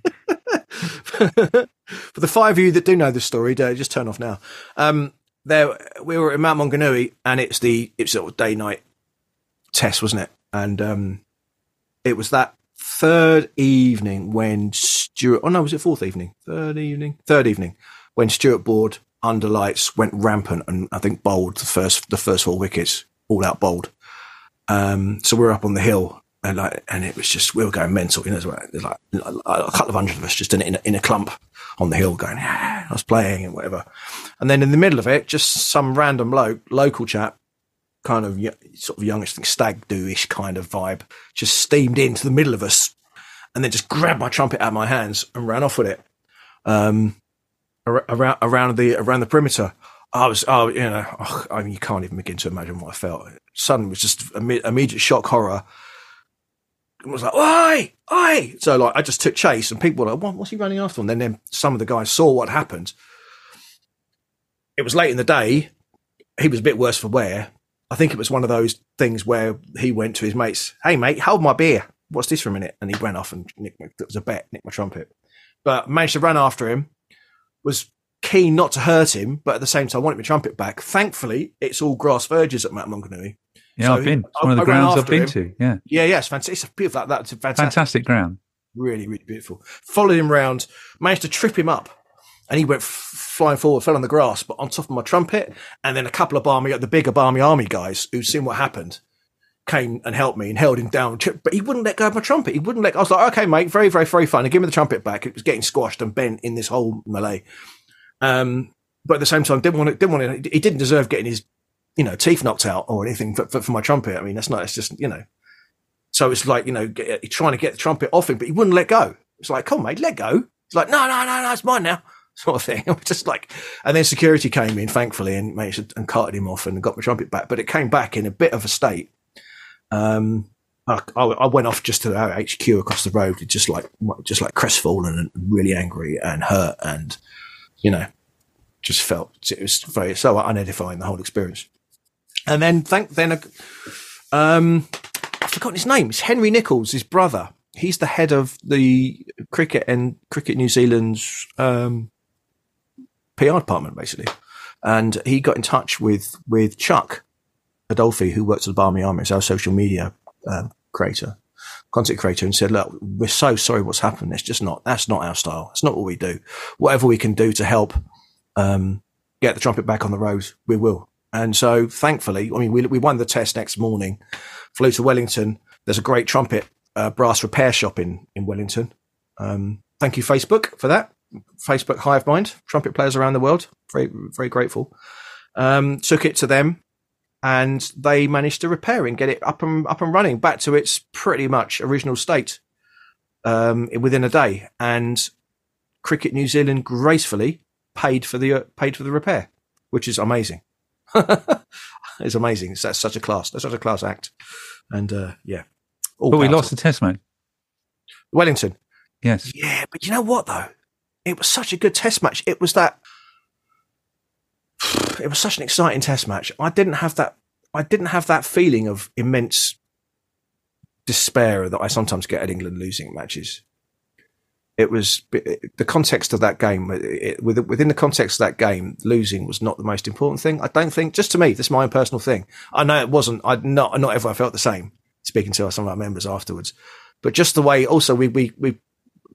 For the five of you that do know the story, just turn off now. Um, there we were at Mount Maunganui and it's the it's sort of day night test, wasn't it? And um, it was that third evening when Stuart. Oh no, was it fourth evening? Third evening. Third evening when Stuart Broad under lights went rampant and I think bowled the first the first four wickets, all out bowled. Um, so we are up on the hill and like, and it was just we were going mental. You know, there's like, like a couple of hundred of us just in, in, in a clump on the hill going, yeah, I was playing and whatever. And then in the middle of it, just some random lo- local chap, kind of sort of youngish, stag do ish kind of vibe, just steamed into the middle of us and then just grabbed my trumpet out of my hands and ran off with it. Um, around, around the, around the perimeter. I was, oh, you know, oh, I mean, you can't even begin to imagine what I felt. Suddenly was just immediate shock horror was like, "Oi, oi!" So like, I just took chase, and people were like, what, "What's he running after?" And then, then some of the guys saw what happened. It was late in the day. He was a bit worse for wear. I think it was one of those things where he went to his mates, "Hey mate, hold my beer. What's this for a minute?" And he ran off and nicked it was a bet, nicked my trumpet. But managed to run after him. Was keen not to hurt him, but at the same time wanted my trumpet back. Thankfully, it's all grass verges at Mount Maunganui. Yeah, so I've been. It's one of the I grounds I've been him. to. Yeah. Yeah, yeah. It's fantastic. It's beautiful. That, that's a fantastic, fantastic ground. Really, really beautiful. Followed him round, managed to trip him up. And he went f- flying forward, fell on the grass, but on top of my trumpet. And then a couple of Barmy, the bigger Barmy Army guys who'd seen what happened, came and helped me and held him down. But he wouldn't let go of my trumpet. He wouldn't let. I was like, okay, mate, very, very, very fine. Give me the trumpet back. It was getting squashed and bent in this whole melee. Um, but at the same time, didn't want it. didn't want to, he didn't deserve getting his you know, teeth knocked out or anything for, for, for my trumpet. I mean, that's not, it's just, you know, so it's like, you know, get, trying to get the trumpet off him, but he wouldn't let go. It's like, come on, mate, let go. It's like, no, no, no, no, it's mine now. Sort of thing. just like, and then security came in, thankfully, and managed and carted him off and got my trumpet back. But it came back in a bit of a state. Um, I, I, went off just to our HQ across the road, just like just like crestfallen and really angry and hurt, and you know, just felt it was very so unedifying the whole experience. And then thank then, um, I've forgotten his name. It's Henry Nicholls, his brother. He's the head of the cricket and cricket New Zealand's um, PR department basically, and he got in touch with with Chuck Adolphi, who works at the Barmy Army as our social media um, creator, content creator, and said, "Look, we're so sorry what's happened. It's just not that's not our style. It's not what we do. Whatever we can do to help um, get the trumpet back on the road, we will." And so, thankfully, I mean, we we won the test next morning, flew to Wellington. There's a great trumpet uh, brass repair shop in in Wellington. Um, thank you, Facebook, for that. Facebook Hive Mind, trumpet players around the world. Very, very grateful. Um, took it to them and they managed to repair it and get it up and up and running back to its pretty much original state um, within a day. And Cricket New Zealand gracefully paid for the uh, paid for the repair, which is amazing. it's amazing. It's, that's such a class. That's such a class act. And uh, yeah, but we lost the test match. Wellington. Yes. Yeah, but you know what though? It was such a good test match. It was that. It was such an exciting test match. I didn't have that. I didn't have that feeling of immense despair that I sometimes get at England losing matches. It was the context of that game. It, within the context of that game, losing was not the most important thing. I don't think. Just to me, this is my own personal thing. I know it wasn't. I not not everyone felt the same. Speaking to some of our members afterwards, but just the way. Also, we we we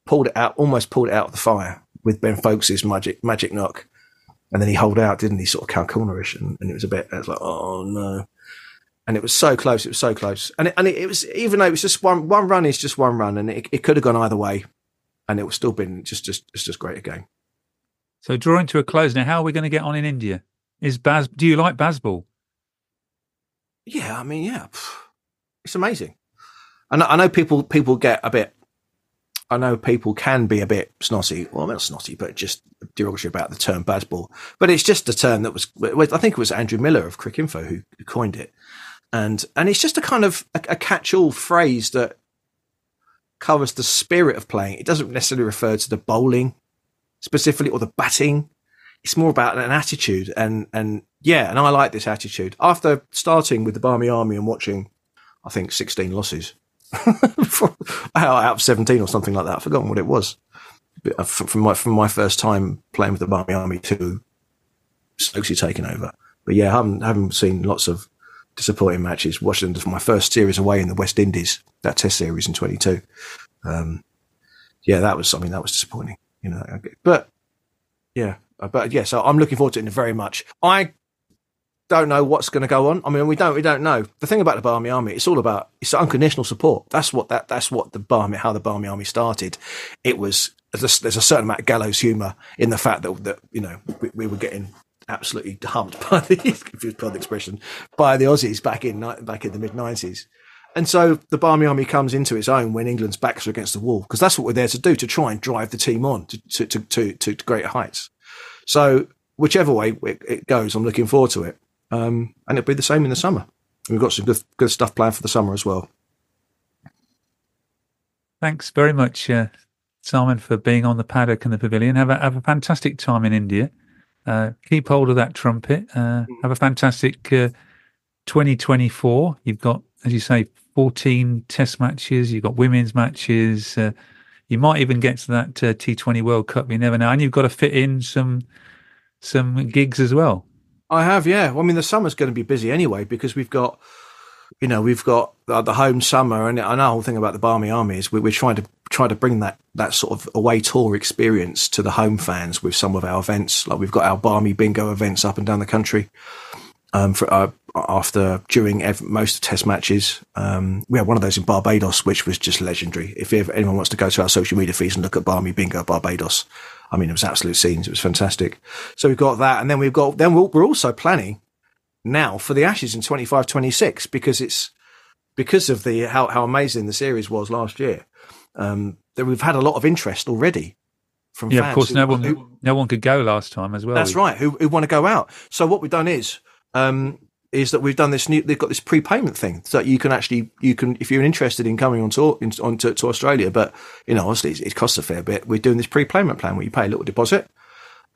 pulled it out, almost pulled it out of the fire with Ben Foakes's magic magic knock, and then he holed out, didn't he? Sort of cow cornerish, and, and it was a bit. I was like, oh no. And it was so close. It was so close, and it, and it, it was even though it was just one one run is just one run, and it, it could have gone either way, and it was still been just just it's just great again. So drawing to a close now, how are we going to get on in India? Is Baz? Do you like Bazball? Yeah, I mean, yeah, it's amazing. And I know people people get a bit I know people can be a bit snotty, well, not snotty, but just derogatory about the term Bazball. But it's just a term that was, I think it was Andrew Miller of Cricinfo who coined it. And, and it's just a kind of a, a catch all phrase that covers the spirit of playing. It doesn't necessarily refer to the bowling specifically or the batting. It's more about an attitude. And, and yeah, and I like this attitude. After starting with the Barmy Army and watching, I think, 16 losses, out of 17 or something like that. I've forgotten what it was. Uh, from my, from my first time playing with the Barmy Army to Stokesy taking over. But yeah, I haven't, haven't seen lots of disappointing matches. Watching my first series away in the West Indies, that test series in 22. Um, yeah, that was something that was disappointing, you know, but yeah, uh, but yeah, so I'm looking forward to it very much. I don't know what's going to go on. I mean, we don't we don't know. The thing about the Barmy Army, it's all about it's unconditional support. That's what that that's what the Barmy how the Barmy Army started. It was there's a, there's a certain amount of gallows humour in the fact that that you know we, we were getting absolutely humped by the if you the expression by the Aussies back in back in the mid nineties. And so the Barmy Army comes into its own when England's backs are against the wall because that's what we're there to do to try and drive the team on to to to, to, to greater heights. So whichever way it, it goes, I'm looking forward to it. Um, and it'll be the same in the summer. We've got some good, good stuff planned for the summer as well. Thanks very much, uh, Simon, for being on the paddock and the pavilion. Have a have a fantastic time in India. Uh, keep hold of that trumpet. Uh, have a fantastic uh, 2024. You've got, as you say, 14 Test matches. You've got women's matches. Uh, you might even get to that uh, T20 World Cup. You never know. And you've got to fit in some some gigs as well. I have, yeah. Well, I mean, the summer's going to be busy anyway because we've got, you know, we've got the home summer, and I know the whole thing about the Barmy Army is we, we're trying to try to bring that that sort of away tour experience to the home fans with some of our events. Like we've got our Barmy Bingo events up and down the country. Um, for uh, after during ev- most of the Test matches, um, we had one of those in Barbados, which was just legendary. If anyone wants to go to our social media feeds and look at Barmy Bingo Barbados, I mean, it was absolute scenes. It was fantastic. So we've got that. And then we've got, then we're also planning now for the Ashes in 25, 26 because it's, because of the, how, how amazing the series was last year. Um, that we've had a lot of interest already from yeah, of course, no one, who, no one could go last time as well. That's right. Who, who want to go out. So what we've done is, um, is that we've done this new, they've got this prepayment thing so you can actually, you can, if you're interested in coming on tour, in, on to, to Australia, but, you know, obviously it costs a fair bit. We're doing this prepayment plan where you pay a little deposit,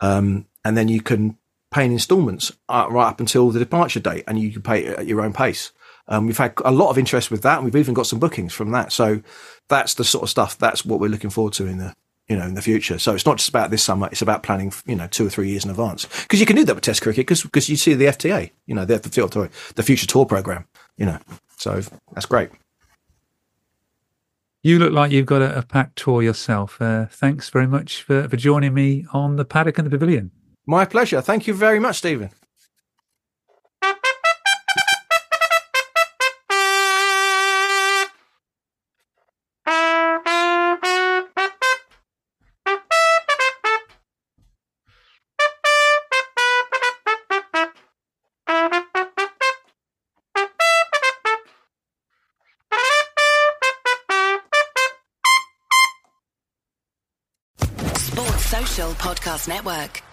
um, and then you can pay in installments uh, right up until the departure date and you can pay it at your own pace. Um, we've had a lot of interest with that. And we've even got some bookings from that. So that's the sort of stuff. That's what we're looking forward to in the, you know, in the future. So it's not just about this summer; it's about planning, you know, two or three years in advance. Because you can do that with Test cricket, because because you see the FTA, you know, the the, the future tour program, you know. So that's great. You look like you've got a, a packed tour yourself. Uh, thanks very much for, for joining me on the paddock and the pavilion. My pleasure. Thank you very much, Stephen. Podcast Network.